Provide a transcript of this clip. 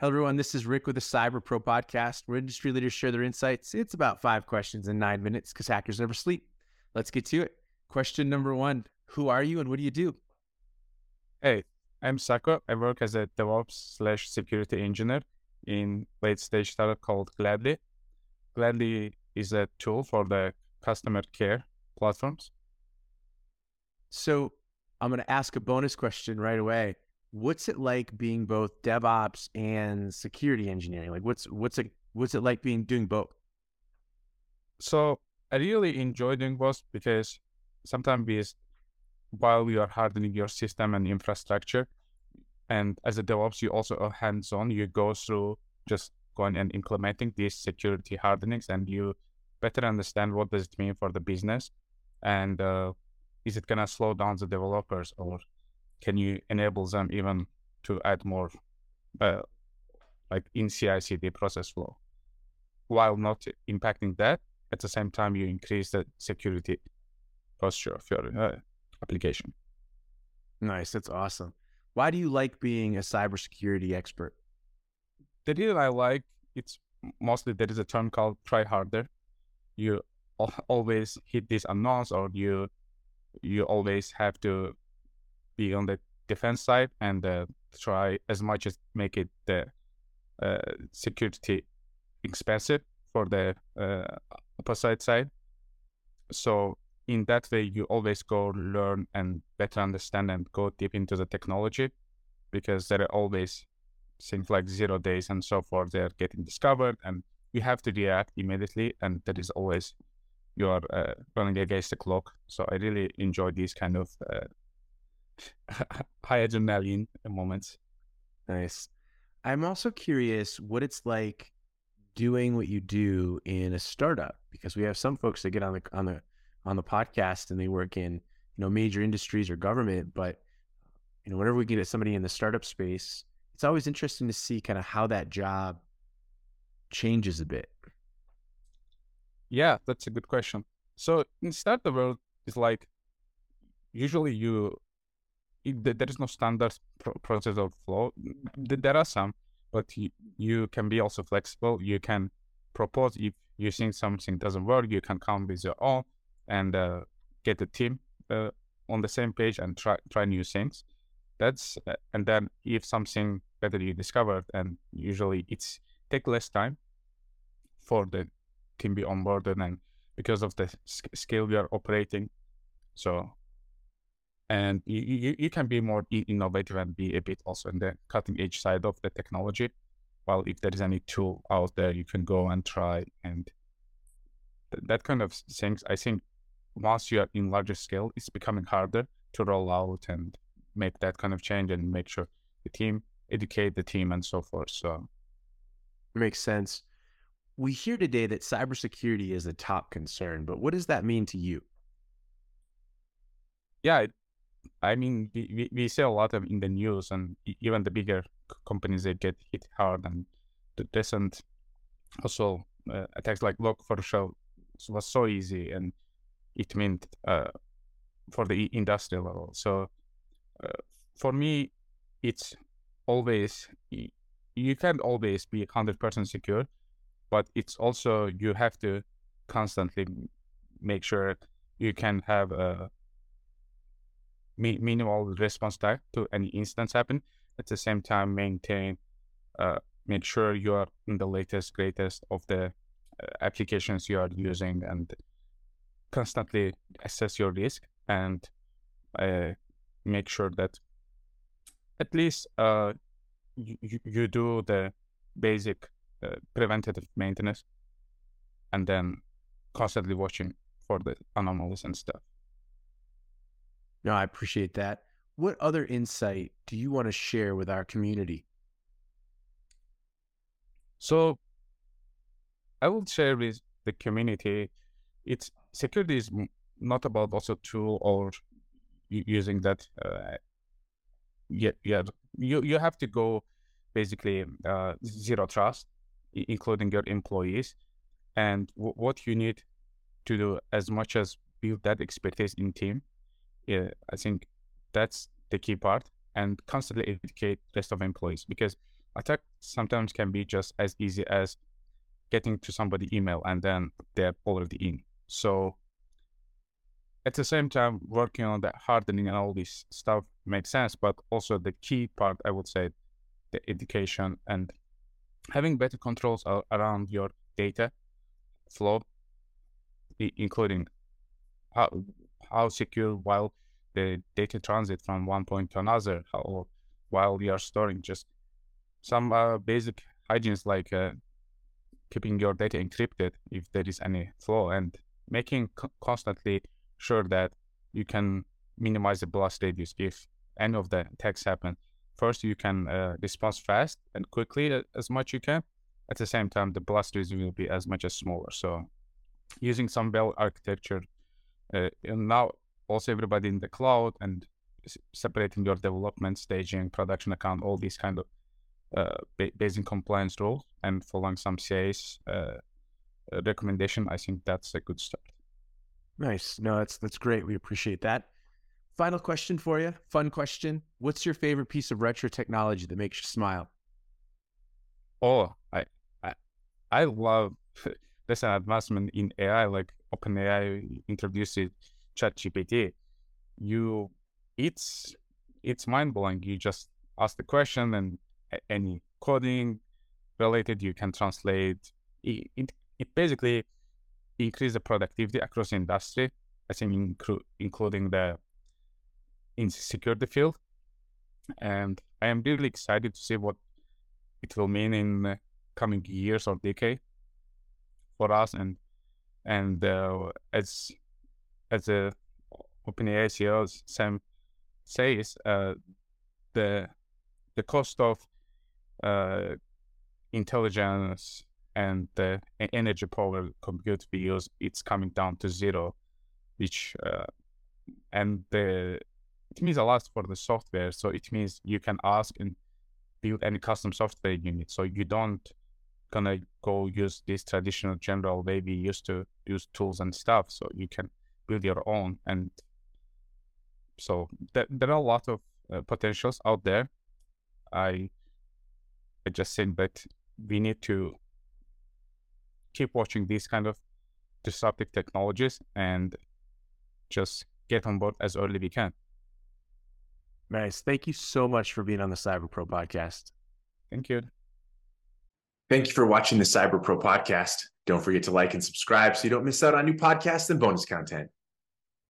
Hello, everyone. This is Rick with the Cyber Pro podcast, where industry leaders share their insights. It's about five questions in nine minutes because hackers never sleep. Let's get to it. Question number one Who are you and what do you do? Hey, I'm Sako. I work as a DevOps slash security engineer in late stage startup called Gladly. Gladly is a tool for the customer care platforms. So I'm going to ask a bonus question right away. What's it like being both DevOps and security engineering? Like, what's what's it what's it like being doing both? So I really enjoy doing both because sometimes while we are hardening your system and infrastructure, and as a DevOps, you also are hands-on. You go through just going and implementing these security hardenings, and you better understand what does it mean for the business, and uh, is it gonna slow down the developers, or can you enable them even to add more, uh, like in CI/CD process flow, while not impacting that. At the same time, you increase the security posture of your uh, application. Nice, that's awesome. Why do you like being a cybersecurity expert? The reason I like it's mostly there is a term called try harder. You always hit these unknowns, or you you always have to be on the defense side and uh, try as much as make it the uh, security expensive for the uh, opposite side. So in that way, you always go learn and better understand and go deep into the technology because there are always things like zero days and so forth. They're getting discovered and you have to react immediately. And that is always you are uh, running against the clock. So I really enjoy these kind of uh, high adrenaline moments. Nice. I'm also curious what it's like doing what you do in a startup because we have some folks that get on the on the on the podcast and they work in you know major industries or government but you know whenever we get at somebody in the startup space it's always interesting to see kind of how that job changes a bit yeah that's a good question so in startup world it's like usually you it, there is no standard process or flow there are some but you, you can be also flexible you can propose if you think something doesn't work you can come with your own and uh, get the team uh, on the same page and try try new things. That's uh, and then if something better you discovered, and usually it's take less time for the team be onboarded and because of the scale we are operating. So and you, you, you can be more innovative and be a bit also in the cutting edge side of the technology. While if there is any tool out there, you can go and try and th- that kind of things. I think once you are in larger scale, it's becoming harder to roll out and make that kind of change and make sure the team educate the team and so forth. So makes sense. We hear today that cybersecurity is a top concern, but what does that mean to you? Yeah, I mean, we, we see a lot of in the news, and even the bigger companies they get hit hard, and the recent also uh, attacks like Log4Shell was so easy, and it meant uh, for the industrial level. So uh, for me, it's always you can't always be 100% secure, but it's also you have to constantly make sure you can have a mi- minimal response time to any instance happen. At the same time, maintain, uh, make sure you are in the latest, greatest of the uh, applications you are using and constantly assess your risk and uh, make sure that at least uh, you, you do the basic uh, preventative maintenance and then constantly watching for the anomalies and stuff. No, I appreciate that. What other insight do you want to share with our community? So, I will share with the community. It's security is not about also tool or using that. Uh, yeah, yeah. You you have to go basically uh, zero trust, including your employees, and w- what you need to do as much as build that expertise in team. Yeah, I think that's the key part, and constantly educate rest of employees because attack sometimes can be just as easy as getting to somebody email and then they're already in. So at the same time, working on the hardening and all this stuff makes sense. But also the key part, I would say, the education and having better controls around your data flow, including how how secure while the data transit from one point to another, how while you are storing just some uh, basic hygienes like uh, keeping your data encrypted if there is any flow and making co- constantly sure that you can minimize the blast radius if any of the attacks happen. First, you can uh, respond fast and quickly uh, as much you can. At the same time, the blast radius will be as much as smaller. So, using some well architecture, uh, and now also everybody in the cloud and separating your development, staging, production account, all these kind of uh, basic compliance rules and following some CIS uh, uh, recommendation, I think that's a good start. Nice. No, that's that's great. We appreciate that. Final question for you. Fun question. What's your favorite piece of retro technology that makes you smile? Oh, I I, I love this advancement in AI, like OpenAI introduced ChatGPT. You, it's it's mind blowing. You just ask the question and any coding related, you can translate. It, it, it basically increase the productivity across the industry. I think inclu- including the in security field, and I am really excited to see what it will mean in coming years or decade for us. And and uh, as as a OpenAI CEO Sam says, uh, the the cost of uh, intelligence and the energy power compute we it's coming down to zero, which uh, and the it means a lot for the software. So it means you can ask and build any custom software you need. So you don't gonna go use this traditional general way we used to use tools and stuff. So you can build your own, and so th- there are a lot of uh, potentials out there. I I just said that we need to keep watching these kind of disruptive technologies and just get on board as early we can. Nice. Thank you so much for being on the Cyber Pro podcast. Thank you. Thank you for watching the Cyber Pro podcast. Don't forget to like and subscribe so you don't miss out on new podcasts and bonus content.